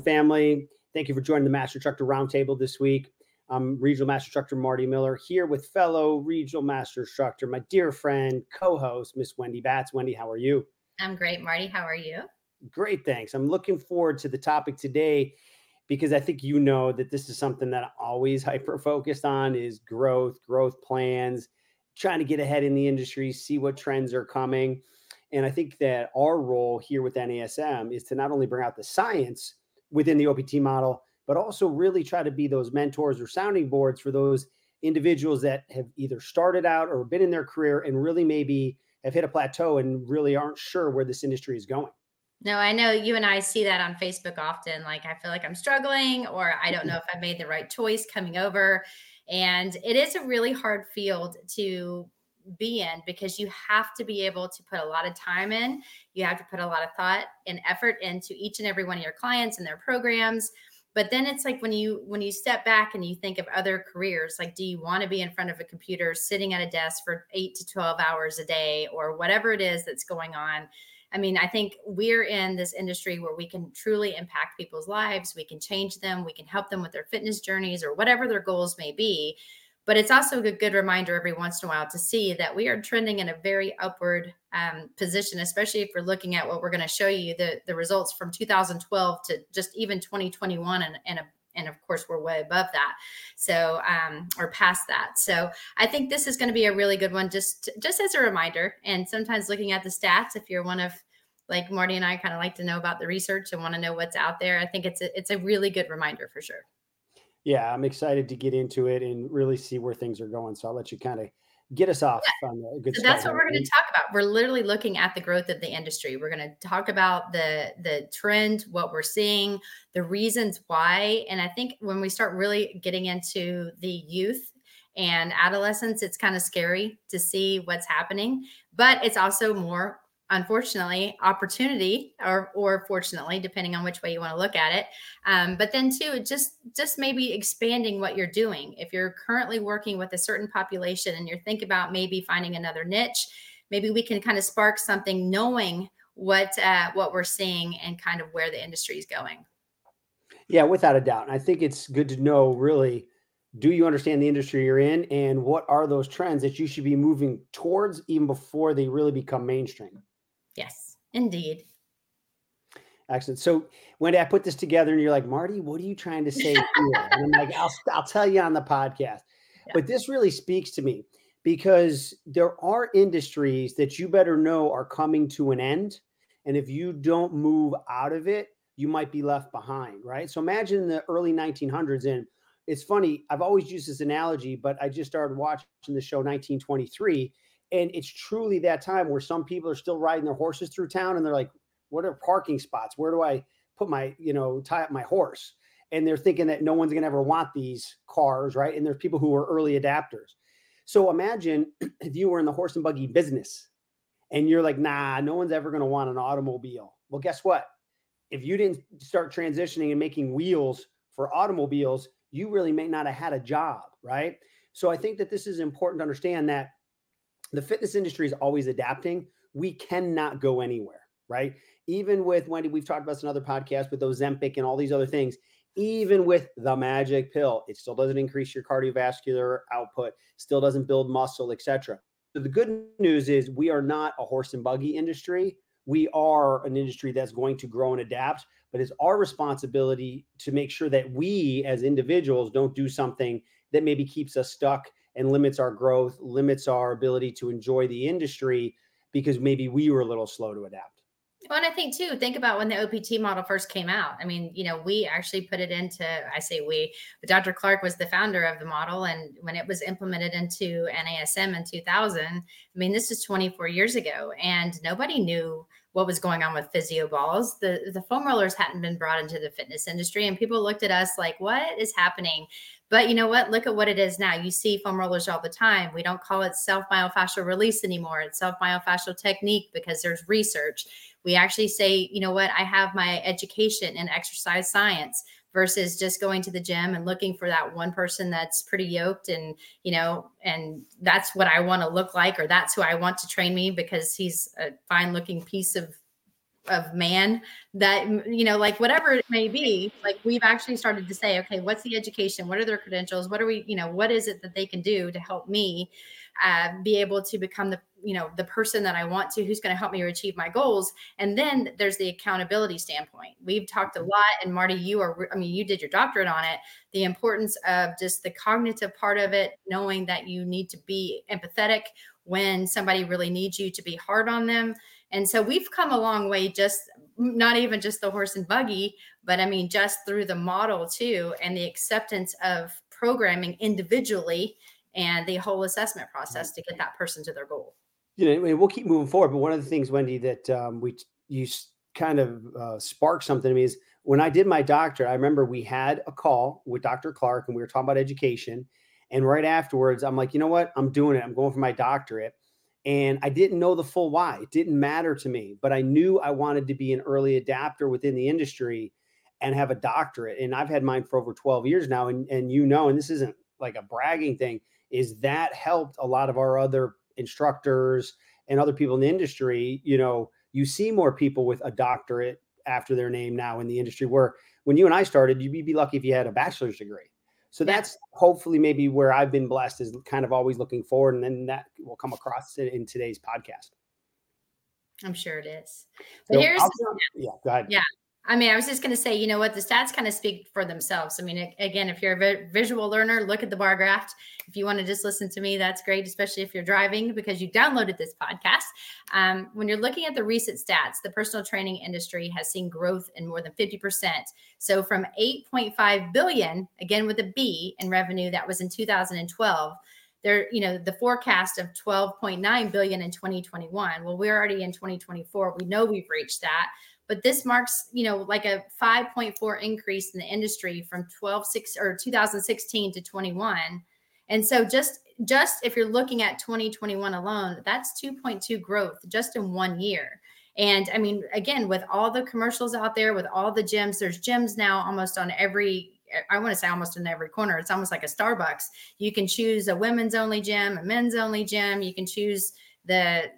NASM family. Thank you for joining the Master Instructor Roundtable this week. I'm Regional Master Instructor Marty Miller here with fellow Regional Master Instructor, my dear friend, co host, Miss Wendy Batts. Wendy, how are you? I'm great, Marty. How are you? Great, thanks. I'm looking forward to the topic today because I think you know that this is something that I'm always hyper focused on is growth, growth plans, trying to get ahead in the industry, see what trends are coming. And I think that our role here with NASM is to not only bring out the science within the OPT model, but also really try to be those mentors or sounding boards for those individuals that have either started out or been in their career and really maybe have hit a plateau and really aren't sure where this industry is going. No, I know you and I see that on Facebook often. Like, I feel like I'm struggling, or I don't know if I've made the right choice coming over. And it is a really hard field to be in because you have to be able to put a lot of time in. You have to put a lot of thought and effort into each and every one of your clients and their programs. But then it's like when you when you step back and you think of other careers, like do you want to be in front of a computer sitting at a desk for 8 to 12 hours a day or whatever it is that's going on? I mean, I think we're in this industry where we can truly impact people's lives. We can change them. We can help them with their fitness journeys or whatever their goals may be. But it's also a good reminder every once in a while to see that we are trending in a very upward um, position, especially if we're looking at what we're going to show you the, the results from 2012 to just even 2021 and, and a and of course we're way above that. So um or past that. So i think this is going to be a really good one just just as a reminder and sometimes looking at the stats if you're one of like marty and i kind of like to know about the research and want to know what's out there i think it's a, it's a really good reminder for sure yeah, I'm excited to get into it and really see where things are going. So I'll let you kind of get us off yeah. on a good. So that's what we're going to talk about. We're literally looking at the growth of the industry. We're going to talk about the the trend, what we're seeing, the reasons why, and I think when we start really getting into the youth and adolescents, it's kind of scary to see what's happening, but it's also more unfortunately opportunity or or fortunately depending on which way you want to look at it. Um, but then too just just maybe expanding what you're doing. If you're currently working with a certain population and you're thinking about maybe finding another niche maybe we can kind of spark something knowing what uh, what we're seeing and kind of where the industry is going. Yeah without a doubt and i think it's good to know really do you understand the industry you're in and what are those trends that you should be moving towards even before they really become mainstream Yes, indeed. Excellent. So when I put this together and you're like, Marty, what are you trying to say here? And I'm like, I'll, I'll tell you on the podcast. Yeah. But this really speaks to me because there are industries that you better know are coming to an end. And if you don't move out of it, you might be left behind, right? So imagine the early 1900s. And it's funny, I've always used this analogy, but I just started watching the show 1923 and it's truly that time where some people are still riding their horses through town and they're like, what are parking spots? Where do I put my, you know, tie up my horse? And they're thinking that no one's going to ever want these cars, right? And there's people who are early adapters. So imagine if you were in the horse and buggy business and you're like, nah, no one's ever going to want an automobile. Well, guess what? If you didn't start transitioning and making wheels for automobiles, you really may not have had a job, right? So I think that this is important to understand that the fitness industry is always adapting. We cannot go anywhere, right? Even with Wendy, we've talked about this in other podcasts with Ozempic and all these other things. Even with the magic pill, it still doesn't increase your cardiovascular output, still doesn't build muscle, etc. So the good news is we are not a horse and buggy industry. We are an industry that's going to grow and adapt, but it's our responsibility to make sure that we as individuals don't do something that maybe keeps us stuck and limits our growth, limits our ability to enjoy the industry because maybe we were a little slow to adapt. Well, and I think too, think about when the OPT model first came out. I mean, you know, we actually put it into, I say we, but Dr. Clark was the founder of the model. And when it was implemented into NASM in 2000, I mean, this is 24 years ago, and nobody knew what was going on with physio balls. The the foam rollers hadn't been brought into the fitness industry, and people looked at us like, "What is happening?" But you know what? Look at what it is now. You see foam rollers all the time. We don't call it self myofascial release anymore. It's self myofascial technique because there's research. We actually say, you know what? I have my education in exercise science versus just going to the gym and looking for that one person that's pretty yoked and you know and that's what i want to look like or that's who i want to train me because he's a fine looking piece of of man that you know like whatever it may be like we've actually started to say okay what's the education? What are their credentials? What are we you know what is it that they can do to help me uh, be able to become the you know the person that i want to who's going to help me achieve my goals? And then there's the accountability standpoint. We've talked a lot and marty you are i mean you did your doctorate on it the importance of just the cognitive part of it knowing that you need to be empathetic when somebody really needs you to be hard on them and so we've come a long way just not even just the horse and buggy but i mean just through the model too and the acceptance of programming individually and the whole assessment process to get that person to their goal you know, we'll keep moving forward. But one of the things, Wendy, that um, we you kind of uh, sparked something to me is when I did my doctorate. I remember we had a call with Dr. Clark, and we were talking about education. And right afterwards, I'm like, you know what? I'm doing it. I'm going for my doctorate. And I didn't know the full why. It didn't matter to me, but I knew I wanted to be an early adapter within the industry and have a doctorate. And I've had mine for over 12 years now. And, and you know, and this isn't like a bragging thing, is that helped a lot of our other instructors and other people in the industry, you know, you see more people with a doctorate after their name now in the industry. Where when you and I started, you'd be lucky if you had a bachelor's degree. So yeah. that's hopefully maybe where I've been blessed is kind of always looking forward, and then that will come across in today's podcast. I'm sure it is. But so here's yeah, go ahead. Yeah, I mean, I was just going to say, you know what, the stats kind of speak for themselves. I mean, again, if you're a visual learner, look at the bar graph. If you want to just listen to me, that's great, especially if you're driving because you downloaded this podcast. Um, when you're looking at the recent stats, the personal training industry has seen growth in more than 50%. So from 8.5 billion, again with a B in revenue, that was in 2012 there you know the forecast of 12.9 billion in 2021 well we're already in 2024 we know we've reached that but this marks you know like a 5.4 increase in the industry from 12 6 or 2016 to 21 and so just just if you're looking at 2021 alone that's 2.2 growth just in one year and i mean again with all the commercials out there with all the gyms there's gyms now almost on every I want to say almost in every corner. It's almost like a Starbucks. You can choose a women's only gym, a men's only gym. You can choose the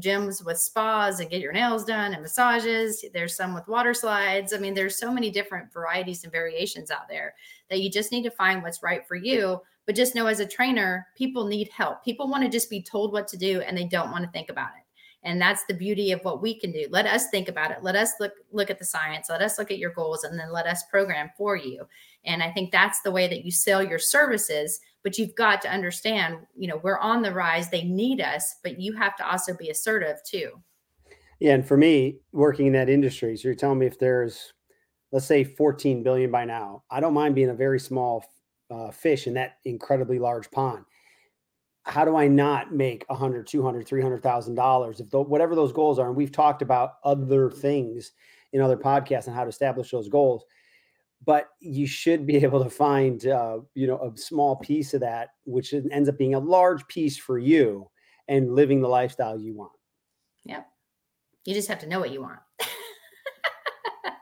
gyms with spas and get your nails done and massages. There's some with water slides. I mean, there's so many different varieties and variations out there that you just need to find what's right for you. But just know as a trainer, people need help. People want to just be told what to do and they don't want to think about it. And that's the beauty of what we can do. Let us think about it. Let us look look at the science. Let us look at your goals and then let us program for you. And I think that's the way that you sell your services but you've got to understand you know we're on the rise they need us but you have to also be assertive too yeah and for me working in that industry so you're telling me if there's let's say 14 billion by now i don't mind being a very small uh, fish in that incredibly large pond how do i not make 100 200 300000 dollars if the, whatever those goals are? And we've talked about other things in other podcasts and how to establish those goals. But you should be able to find uh, you know a small piece of that which ends up being a large piece for you and living the lifestyle you want. Yep. You just have to know what you want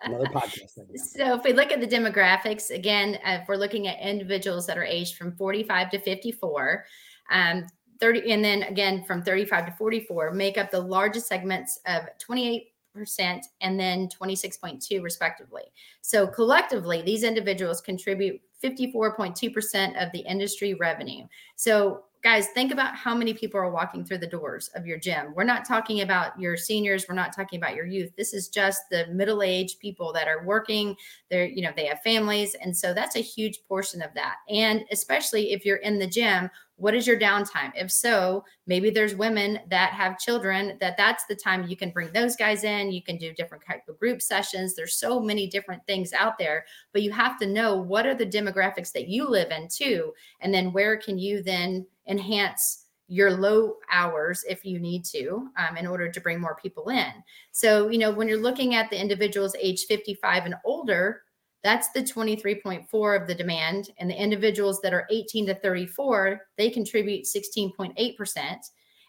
another podcast so if we look at the demographics again if we're looking at individuals that are aged from 45 to 54 um, 30 and then again from 35 to 44 make up the largest segments of 28 percent and then 26.2 respectively. So collectively, these individuals contribute 54.2% of the industry revenue. So guys, think about how many people are walking through the doors of your gym. We're not talking about your seniors, we're not talking about your youth. This is just the middle-aged people that are working. They're, you know, they have families and so that's a huge portion of that. And especially if you're in the gym what is your downtime if so maybe there's women that have children that that's the time you can bring those guys in you can do different type of group sessions there's so many different things out there but you have to know what are the demographics that you live in too and then where can you then enhance your low hours if you need to um, in order to bring more people in so you know when you're looking at the individuals age 55 and older that's the 23.4 of the demand. And the individuals that are 18 to 34, they contribute 16.8%.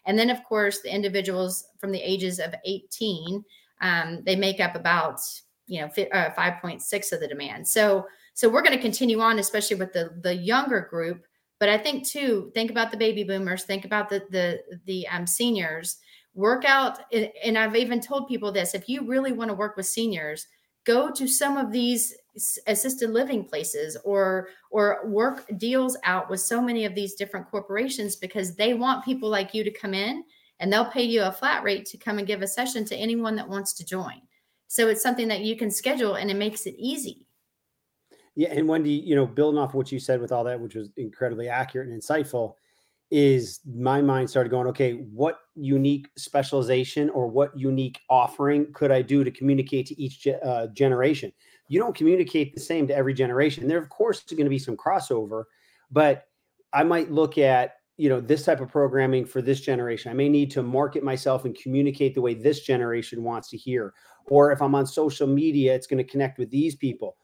And then, of course, the individuals from the ages of 18, um, they make up about you know uh, 5.6 of the demand. So so we're going to continue on, especially with the the younger group. But I think too, think about the baby boomers, think about the the the um, seniors. Work out and i've even told people this if you really want to work with seniors go to some of these assisted living places or or work deals out with so many of these different corporations because they want people like you to come in and they'll pay you a flat rate to come and give a session to anyone that wants to join. So it's something that you can schedule and it makes it easy yeah and wendy you know building off what you said with all that which was incredibly accurate and insightful is my mind started going, okay, what unique specialization or what unique offering could I do to communicate to each uh, generation? You don't communicate the same to every generation. There, of course, is going to be some crossover, but I might look at you know this type of programming for this generation. I may need to market myself and communicate the way this generation wants to hear. Or if I'm on social media, it's going to connect with these people.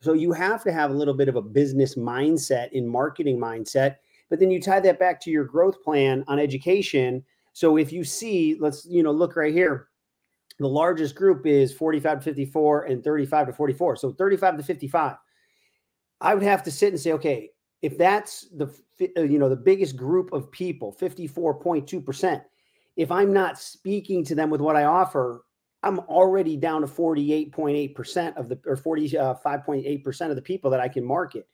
So you have to have a little bit of a business mindset in marketing mindset but then you tie that back to your growth plan on education. So if you see, let's, you know, look right here. The largest group is 45 to 54 and 35 to 44. So 35 to 55. I would have to sit and say, okay, if that's the uh, you know the biggest group of people 54.2% if i'm not speaking to them with what i offer i'm already down to 48.8% of the or 45.8% uh, of the people that i can market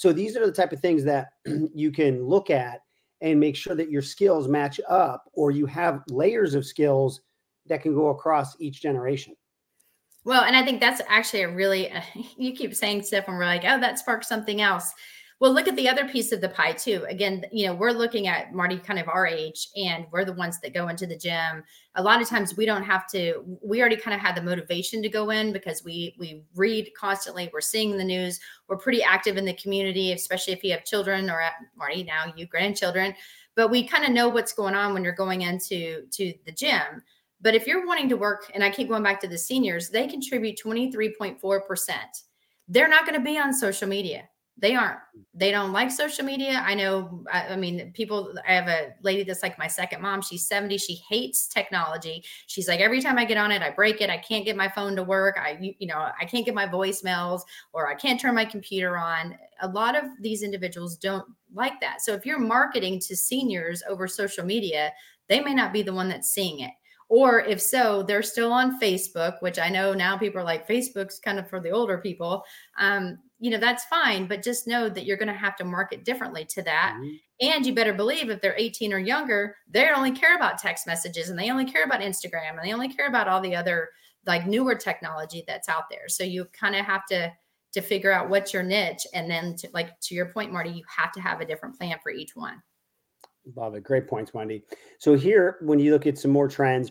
so these are the type of things that you can look at and make sure that your skills match up or you have layers of skills that can go across each generation. Well, and I think that's actually a really, uh, you keep saying stuff and we're like, oh, that sparks something else. Well, look at the other piece of the pie too. Again, you know, we're looking at Marty kind of our age, and we're the ones that go into the gym. A lot of times we don't have to, we already kind of had the motivation to go in because we we read constantly, we're seeing the news, we're pretty active in the community, especially if you have children or Marty, now you grandchildren. But we kind of know what's going on when you're going into to the gym. But if you're wanting to work, and I keep going back to the seniors, they contribute 23.4%. They're not going to be on social media they aren't they don't like social media. I know I, I, mean people i have a lady that's like my second mom she's 70 she hates technology. She's like every time i get on it i break it i can't get my phone to work i you know i can't get my voicemails or i can't turn my computer on. A lot of these individuals don't like that. So if you're marketing to seniors over social media they may not be the one that's seeing it. Or if so, they're still on Facebook, which I know now people are like, Facebook's kind of for the older people. Um, you know, that's fine, but just know that you're going to have to market differently to that. Mm-hmm. And you better believe if they're 18 or younger, they only care about text messages and they only care about Instagram and they only care about all the other like newer technology that's out there. So you kind of have to to figure out what's your niche and then to, like to your point Marty, you have to have a different plan for each one. Love it. Great points, Wendy. So here when you look at some more trends,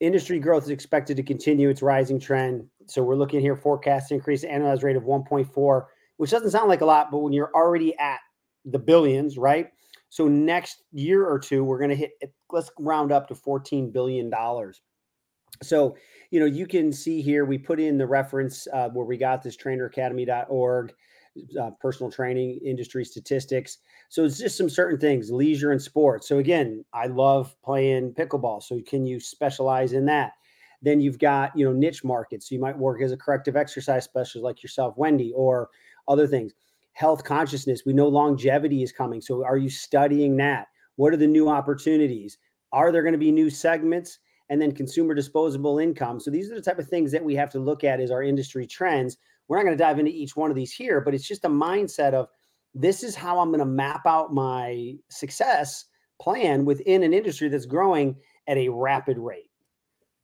industry growth is expected to continue its rising trend so we're looking here forecast increase annualized rate of 1.4, which doesn't sound like a lot, but when you're already at the billions, right? So next year or two, we're going to hit. Let's round up to 14 billion dollars. So you know you can see here we put in the reference uh, where we got this traineracademy.org. Uh, personal training industry statistics. So it's just some certain things, leisure and sports. So again, I love playing pickleball. So can you specialize in that? Then you've got, you know, niche markets. So you might work as a corrective exercise specialist like yourself, Wendy, or other things. Health consciousness. We know longevity is coming. So are you studying that? What are the new opportunities? Are there going to be new segments? And then consumer disposable income. So these are the type of things that we have to look at as our industry trends. We're not going to dive into each one of these here, but it's just a mindset of this is how I'm going to map out my success plan within an industry that's growing at a rapid rate.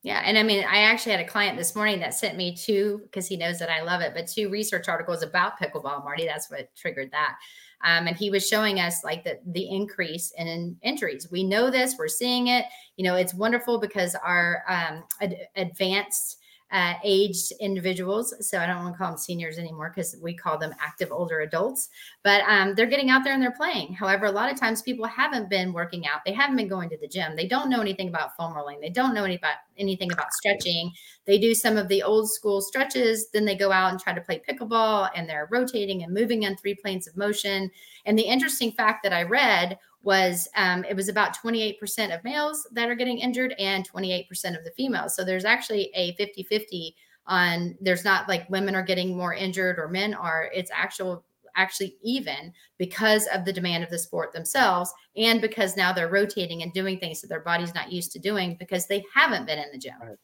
Yeah. And I mean, I actually had a client this morning that sent me two, because he knows that I love it, but two research articles about pickleball, Marty. That's what triggered that. Um, and he was showing us like the, the increase in injuries. We know this, we're seeing it. You know, it's wonderful because our um, ad- advanced uh, aged individuals. So I don't want to call them seniors anymore because we call them active older adults. But um, they're getting out there and they're playing. However, a lot of times people haven't been working out. They haven't been going to the gym. They don't know anything about foam rolling. They don't know any about, anything about stretching. They do some of the old school stretches. Then they go out and try to play pickleball and they're rotating and moving on three planes of motion. And the interesting fact that I read was um, it was about 28% of males that are getting injured and 28% of the females. So there's actually a 50 50 on there's not like women are getting more injured or men are, it's actual actually even because of the demand of the sport themselves and because now they're rotating and doing things that their body's not used to doing because they haven't been in the gym. Right.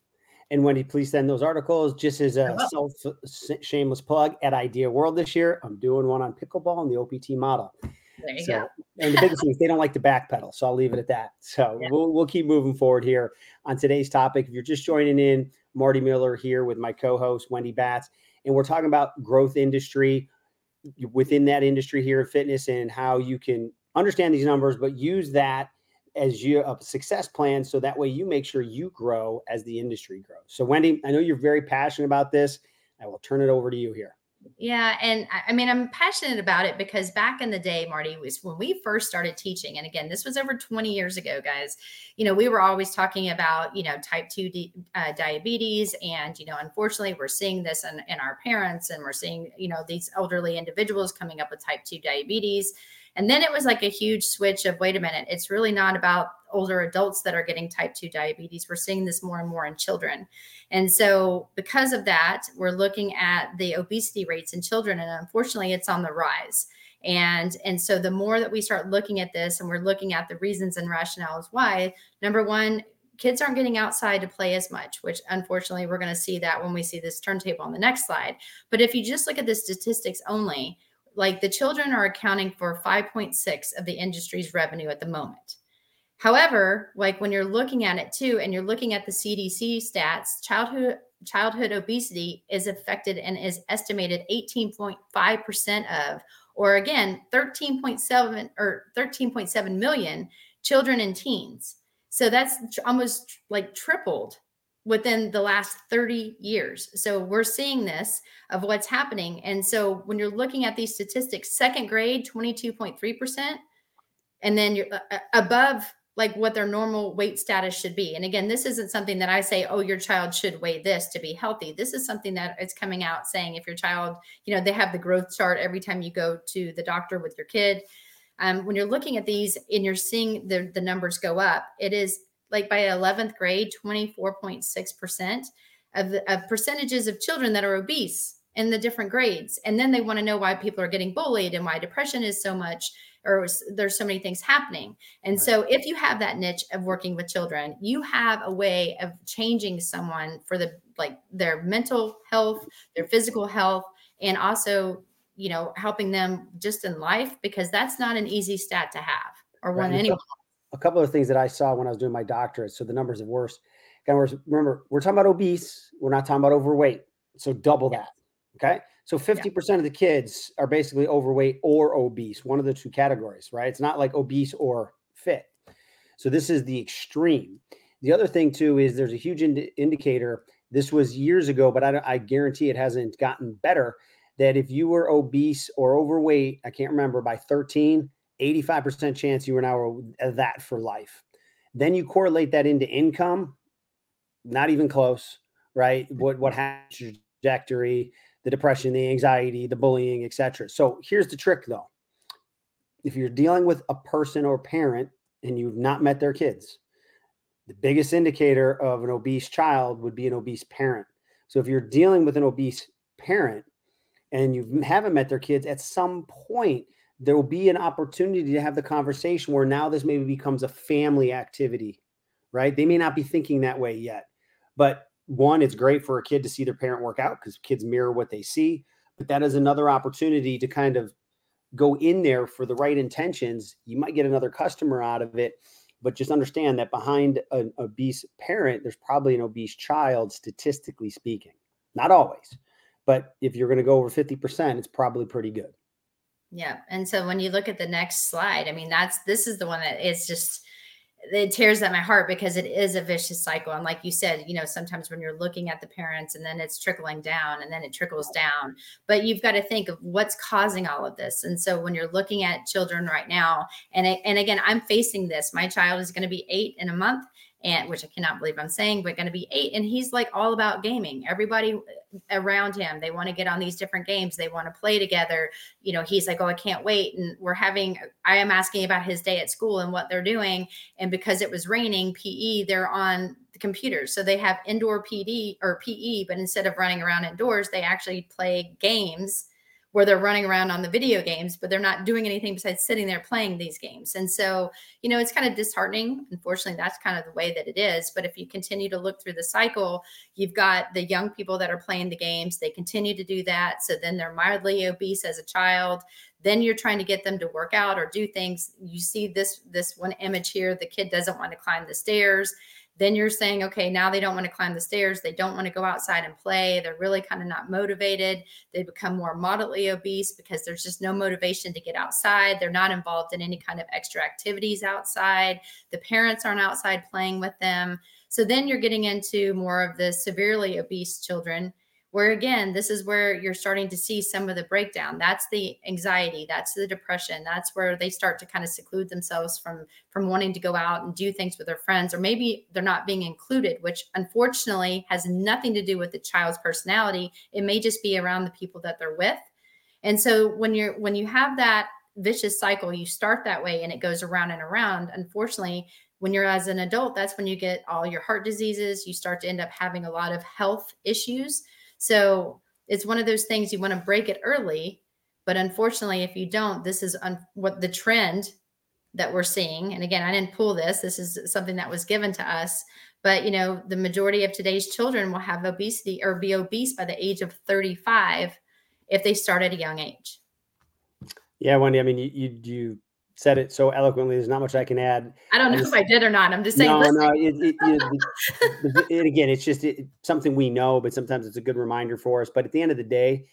And Wendy, please send those articles. Just as a self shameless plug at Idea World this year, I'm doing one on pickleball and the OPT model. There you so, go. and the biggest thing is they don't like to backpedal, so I'll leave it at that. So yeah. we'll we'll keep moving forward here on today's topic. If you're just joining in, Marty Miller here with my co-host Wendy Batts, and we're talking about growth industry within that industry here in fitness and how you can understand these numbers, but use that as your a success plan so that way you make sure you grow as the industry grows. So Wendy, I know you're very passionate about this. I will turn it over to you here. Yeah. And I mean, I'm passionate about it because back in the day, Marty, was when we first started teaching. And again, this was over 20 years ago, guys. You know, we were always talking about, you know, type 2 di- uh, diabetes. And, you know, unfortunately, we're seeing this in, in our parents and we're seeing, you know, these elderly individuals coming up with type 2 diabetes. And then it was like a huge switch of wait a minute, it's really not about older adults that are getting type 2 diabetes. We're seeing this more and more in children. And so, because of that, we're looking at the obesity rates in children, and unfortunately, it's on the rise. And and so the more that we start looking at this and we're looking at the reasons and rationales why, number one, kids aren't getting outside to play as much, which unfortunately we're going to see that when we see this turntable on the next slide. But if you just look at the statistics only, like the children are accounting for 5.6 of the industry's revenue at the moment. However, like when you're looking at it too, and you're looking at the CDC stats, childhood childhood obesity is affected and is estimated 18.5% of, or again, 13.7 or 13.7 million children and teens. So that's almost like tripled within the last 30 years. So we're seeing this of what's happening. And so when you're looking at these statistics, second grade, 22.3%, and then you're uh, uh, above like what their normal weight status should be. And again, this isn't something that I say, oh, your child should weigh this to be healthy. This is something that is coming out saying if your child, you know, they have the growth chart every time you go to the doctor with your kid. Um, when you're looking at these and you're seeing the, the numbers go up, it is like by 11th grade, 24.6% of the of percentages of children that are obese in the different grades. And then they want to know why people are getting bullied and why depression is so much or there's so many things happening. And so if you have that niche of working with children, you have a way of changing someone for the like their mental health, their physical health, and also, you know, helping them just in life because that's not an easy stat to have or one right. anyway a couple of things that I saw when I was doing my doctorate. So the numbers have worse. Remember, we're talking about obese. We're not talking about overweight. So double that. Okay. So 50% yeah. of the kids are basically overweight or obese, one of the two categories, right? It's not like obese or fit. So this is the extreme. The other thing, too, is there's a huge ind- indicator. This was years ago, but I, I guarantee it hasn't gotten better. That if you were obese or overweight, I can't remember, by 13, 85% chance you were now that for life. Then you correlate that into income, not even close, right? What what happens trajectory, the depression, the anxiety, the bullying, etc. So here's the trick though. If you're dealing with a person or parent and you've not met their kids, the biggest indicator of an obese child would be an obese parent. So if you're dealing with an obese parent and you haven't met their kids, at some point there will be an opportunity to have the conversation where now this maybe becomes a family activity, right? They may not be thinking that way yet, but one, it's great for a kid to see their parent work out because kids mirror what they see. But that is another opportunity to kind of go in there for the right intentions. You might get another customer out of it, but just understand that behind an obese parent, there's probably an obese child, statistically speaking. Not always, but if you're going to go over 50%, it's probably pretty good. Yeah. And so when you look at the next slide, I mean, that's this is the one that is just it tears at my heart because it is a vicious cycle. And like you said, you know, sometimes when you're looking at the parents and then it's trickling down and then it trickles down, but you've got to think of what's causing all of this. And so when you're looking at children right now, and and again, I'm facing this. My child is going to be eight in a month, and which I cannot believe I'm saying, but going to be eight. And he's like all about gaming. Everybody uh, around him, they want to get on these different games. They want to play together. You know, he's like, oh, I can't wait. And we're having, I am asking about his day at school and what they're doing. And because it was raining, PE, they're on the computers. So they have indoor PD or PE, but instead of running around indoors, they actually play games where they're running around on the video games, but they're not doing anything besides sitting there playing these games. And so, you know, it's kind of disheartening. Unfortunately, that's kind of the way that it is. But if you continue to look through the cycle, you've got the young people that are playing the games, they continue to do that. So then they're mildly obese as a child. Then you're trying to get them to work out or do things. You see this this one image here, the kid doesn't want to climb the stairs then you're saying, okay, now they don't want to climb the stairs. They don't want to go outside and play. They're really kind of not motivated. They become more moderately obese because there's just no motivation to get outside. They're not involved in any kind of extra activities outside. The parents aren't outside playing with them. So then you're getting into more of the severely obese children where again this is where you're starting to see some of the breakdown. That's the anxiety that's the depression that's where they start to kind of seclude themselves from from wanting to go out and do things with their friends or maybe they're not being included which unfortunately has nothing to do with the child's personality. It may just be around the people that they're with. And so when you're when you have that vicious cycle you start that way and it goes around and around. Unfortunately when you're as an adult that's when you get all your heart diseases. You start to end up having a lot of health issues so it's one of those things you want to break it early. But unfortunately, if you don't, this is un- what the trend that we're seeing. And again, I didn't pull this. This is something that was given to us. But you know, the majority of today's children will have obesity or be obese by the age of 35 if they start at a young age. Yeah, Wendy. I mean, you you, you said it so eloquently. There's not much I can add. I don't know just, if I did or not. I'm just saying. No, no. It, it, it, it, again, it's just something we know, but sometimes it's a good reminder for us. But at the end of the day,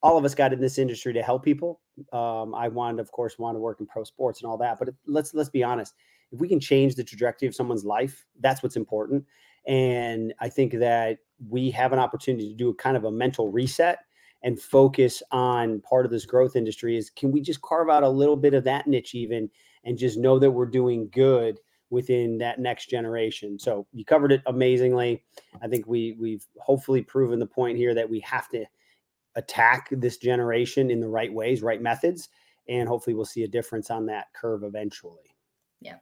all of us got in this industry to help people. Um, I wanted, of course, want to work in pro sports and all that. But let's let's be honest. If we can change the trajectory of someone's life, that's what's important. And I think that we have an opportunity to do a kind of a mental reset and focus on part of this growth industry is can we just carve out a little bit of that niche even and just know that we're doing good within that next generation? So you covered it amazingly. I think we we've hopefully proven the point here that we have to attack this generation in the right ways right methods and hopefully we'll see a difference on that curve eventually. Yeah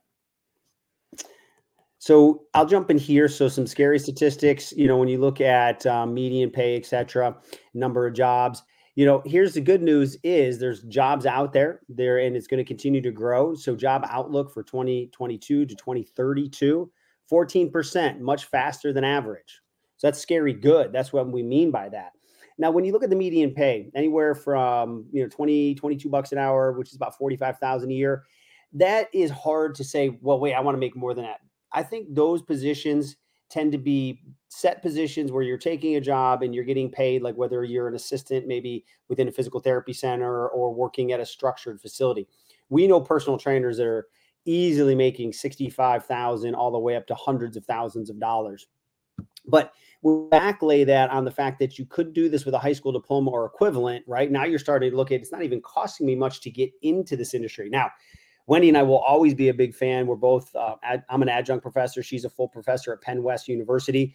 so I'll jump in here. So some scary statistics. You know, when you look at um, median pay, et cetera, number of jobs. You know, here's the good news: is there's jobs out there there, and it's going to continue to grow. So job outlook for 2022 to 2032, 14 percent, much faster than average. So that's scary good. That's what we mean by that. Now, when you look at the median pay, anywhere from you know 20, 22 bucks an hour, which is about 45,000 a year, that is hard to say, well, wait, I want to make more than that. I think those positions tend to be set positions where you're taking a job and you're getting paid, like whether you're an assistant, maybe within a physical therapy center or working at a structured facility. We know personal trainers that are easily making 65,000 all the way up to hundreds of thousands of dollars. But we'll backlay that on the fact that you could do this with a high school diploma or equivalent, right? Now you're starting to look at it's not even costing me much to get into this industry. Now, Wendy and I will always be a big fan. We're both, uh, ad, I'm an adjunct professor. She's a full professor at Penn West University.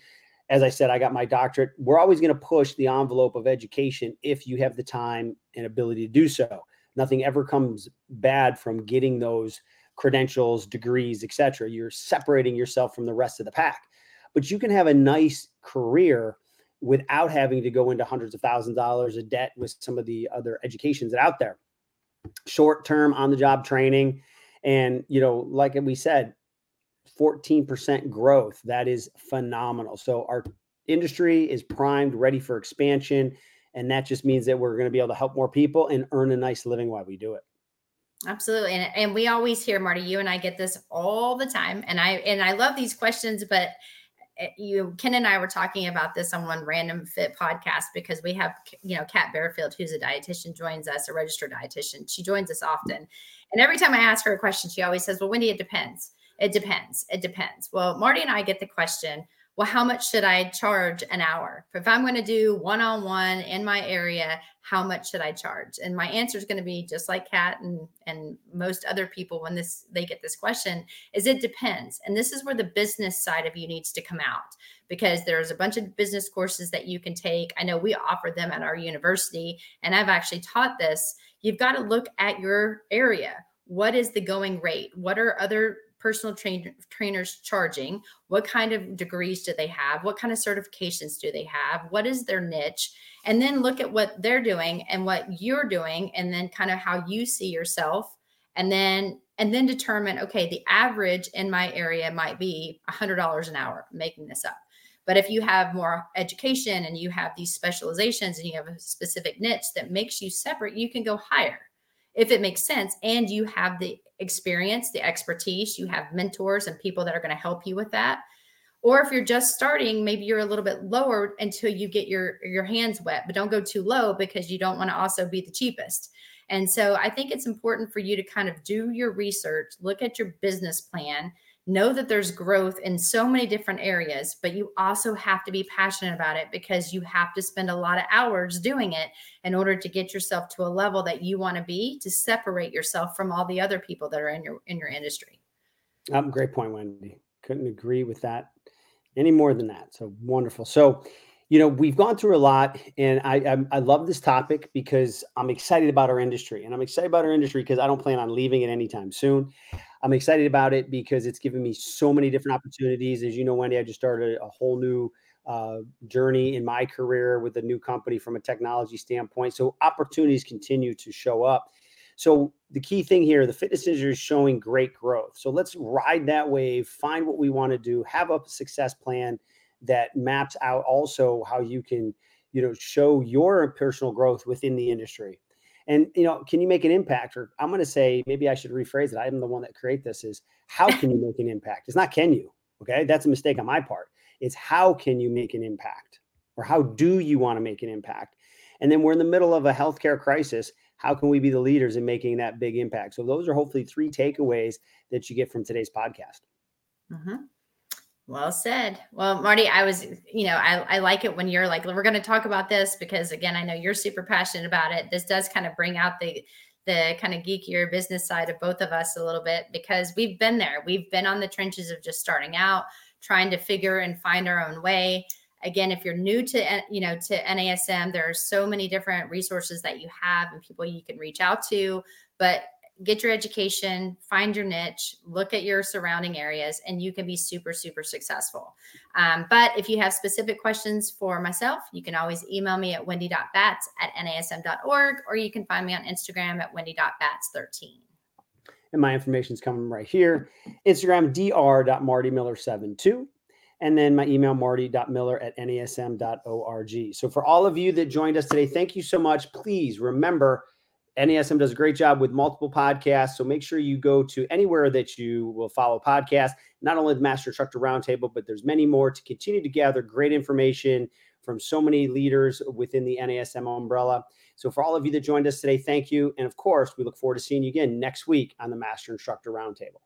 As I said, I got my doctorate. We're always going to push the envelope of education if you have the time and ability to do so. Nothing ever comes bad from getting those credentials, degrees, etc. You're separating yourself from the rest of the pack. But you can have a nice career without having to go into hundreds of thousands of dollars of debt with some of the other educations that out there short term on the job training. And, you know, like we said, 14% growth. That is phenomenal. So our industry is primed, ready for expansion. And that just means that we're going to be able to help more people and earn a nice living while we do it. Absolutely. And, and we always hear, Marty, you and I get this all the time. And I and I love these questions, but Eh, you ken and i were talking about this on one random fit podcast because we have you know Kat Barefield who's a dietitian joins us a registered dietitian. She joins us often. And every time i ask her a question she always says well wendy it depends. It depends. It depends. Well marty and i get the question well, how much should I charge an hour? If I'm going to do one on one in my area, how much should I charge? And my answer is going to be just like Kat and, and most other people when this they get this question is it depends. And this is where the business side of you needs to come out because there's a bunch of business courses that you can take. I know we offer them at our university, and I've actually taught this. You've got to look at your area. What is the going rate? What are other personal train, trainers charging? What kind of degrees do they have? What kind of certifications do they have? What is their niche? And then look at what they're doing and what you're doing, and then kind of how you see yourself. And then and then determine okay the average in my area might be $100 an hour making this up but if you have more education and you have these specializations and you have a specific niche that makes you separate you can go higher if it makes sense and you have the experience the expertise you have mentors and people that are going to help you with that. Or if you're just starting maybe you're a little bit lower until you get your your hands wet but don't go too low because you don't want to also be the cheapest. And so I think it's important for you to kind of do your research, look at your business plan, know that there's growth in so many different areas, but you also have to be passionate about it because you have to spend a lot of hours doing it in order to get yourself to a level that you want to be to separate yourself from all the other people that are in your in your industry. Um, great point, Wendy. Couldn't agree with that any more than that. So wonderful. So you know we've gone through a lot and I, I, I love this topic because i'm excited about our industry and i'm excited about our industry because i don't plan on leaving it anytime soon i'm excited about it because it's given me so many different opportunities. As you know wendy i just started a whole new uh, journey in my career with a new company from a technology standpoint. So opportunities continue to show up. So the key thing here the fitness industry is showing great growth. So let's ride that wave find what we want to do have a success plan that maps out also how you can you know show your personal growth within the industry and you know can you make an impact? Or i'm going to say maybe i should rephrase it i'm the one that create this is how can you make an impact? It's not can you okay? That's a mistake on my part. It's how can you make an impact? Or how do you want to make an impact? And then we're in the middle of a healthcare crisis how can we be the leaders in making that big impact? So those are hopefully three takeaways that you get from today's podcast. Mm-hmm. Well said. Well, Marty, I was, you know, I, I like it when you're like, we're going to talk about this because again, I know you're super passionate about it. This does kind of bring out the the kind of geekier business side of both of us a little bit because we've been there. We've been on the trenches of just starting out, trying to figure and find our own way. Again, if you're new to you know to NASM, there are so many different resources that you have and people you can reach out to. But get your education, find your niche, look at your surrounding areas, and you can be super, super successful. Um, but if you have specific questions for myself, you can always email me at wendy.batts at nasm.org, or you can find me on Instagram at wendy.batts13. And my information is coming right here Instagram, dr.martymiller72. And then my email, marty.miller at nasm.org. So for all of you that joined us today, thank you so much. Please remember, NASM does a great job with multiple podcasts. So make sure you go to anywhere that you will follow podcasts, not only the Master Instructor Roundtable, but there's many more to continue to gather great information from so many leaders within the NASM umbrella. So for all of you that joined us today, thank you. And of course, we look forward to seeing you again next week on the Master Instructor Roundtable.